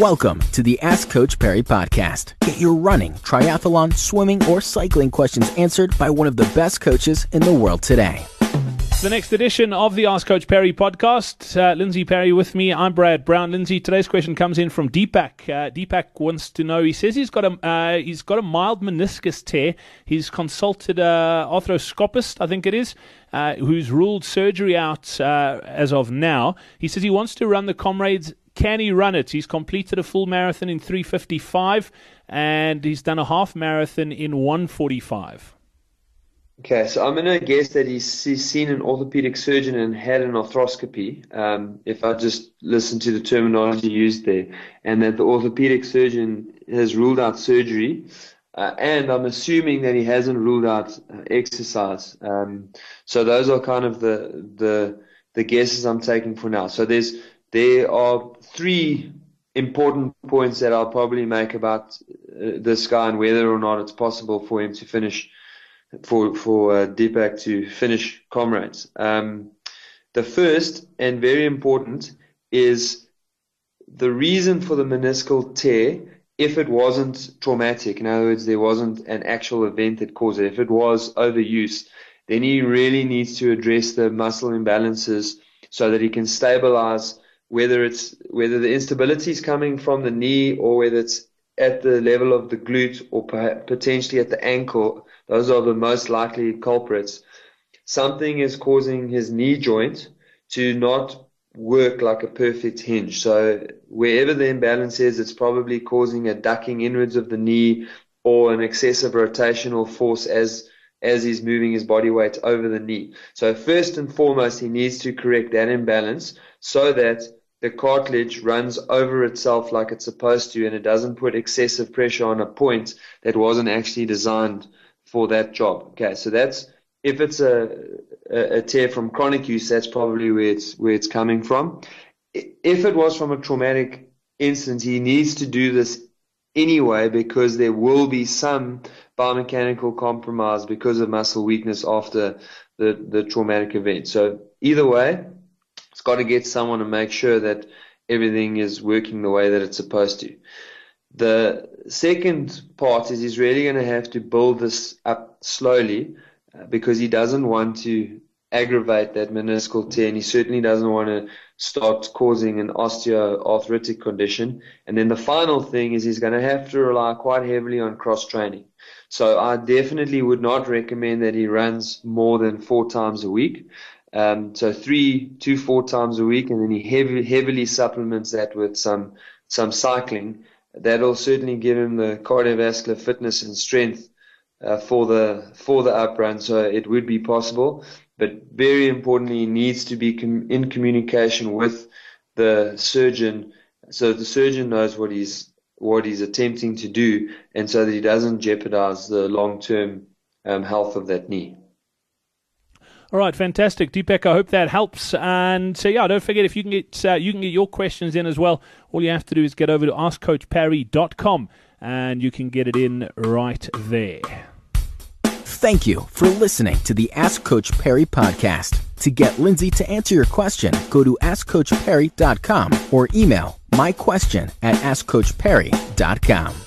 Welcome to the Ask Coach Parry podcast. Get your running, triathlon, swimming, or cycling questions answered by one of the best coaches in the world today. The next edition of the Ask Coach Parry podcast. Uh, Lindsay Parry with me. I'm Brad Brown. Lindsay, today's question comes in from Deepak. Uh, Deepak wants to know. He says he's got a uh, he's got a mild meniscus tear. He's consulted a arthroscopist, I think it is, uh, who's ruled surgery out uh, as of now. He says he wants to run the Comrades can he run it? He's completed a full marathon in 355 and he's done a half marathon in 145. Okay, so I'm going to guess that he's, seen an orthopedic surgeon and had an arthroscopy, um, if I just listen to the terminology used there, and that the orthopedic surgeon has ruled out surgery. Uh, and I'm assuming that he hasn't ruled out uh, exercise. Um, so those are kind of the, the, the guesses I'm taking for now. So there's, there are three important points that I'll probably make about uh, this guy and whether or not it's possible for him to finish, for for uh, Deepak to finish comrades. Um, the first and very important is the reason for the meniscal tear. If it wasn't traumatic, in other words, there wasn't an actual event that caused it. If it was overuse, then he really needs to address the muscle imbalances so that he can stabilize whether it's whether the instability is coming from the knee or whether it's at the level of the glute or potentially at the ankle, those are the most likely culprits. Something is causing his knee joint to not work like a perfect hinge. So wherever the imbalance is, it's probably causing a ducking inwards of the knee or an excessive rotational force as as he's moving his body weight over the knee. So first and foremost, he needs to correct that imbalance so that the cartilage runs over itself like it's supposed to and it doesn't put excessive pressure on a point that wasn't actually designed for that job. Okay, so that's if it's a, a, tear from chronic use, that's probably where it's where it's coming from. If it was from a traumatic incident, he needs to do this anyway because there will be some biomechanical compromise because of muscle weakness after the, the traumatic event. So either way, it's got to get someone to make sure that everything is working the way that it's supposed to. The second part is he's really going to have to build this up slowly uh, because he doesn't want to aggravate that meniscal tear and he certainly doesn't want to start causing an osteoarthritic condition. And then the final thing is he's going to have to rely quite heavily on cross training. So I definitely would not recommend that he runs more than four times a week. Um, so three, two, four times a week, and then he heavy, heavily supplements that with some some cycling. That'll certainly give him the cardiovascular fitness and strength uh, for the for the up run. So it would be possible, but very importantly, needs to be com- in communication with the surgeon, so the surgeon knows what he's what he's attempting to do, and so that he doesn't jeopardize the long term um, health of that knee. All right, fantastic, Deepak. I hope that helps. And so, yeah, don't forget if you can get uh, you can get your questions in as well. All you have to do is get over to askcoachparry.com and you can get it in right there. Thank you for listening to the Ask Coach Parry podcast. To get Lindsay to answer your question, go to askcoachparry.com or email my question at askcoachparry.com.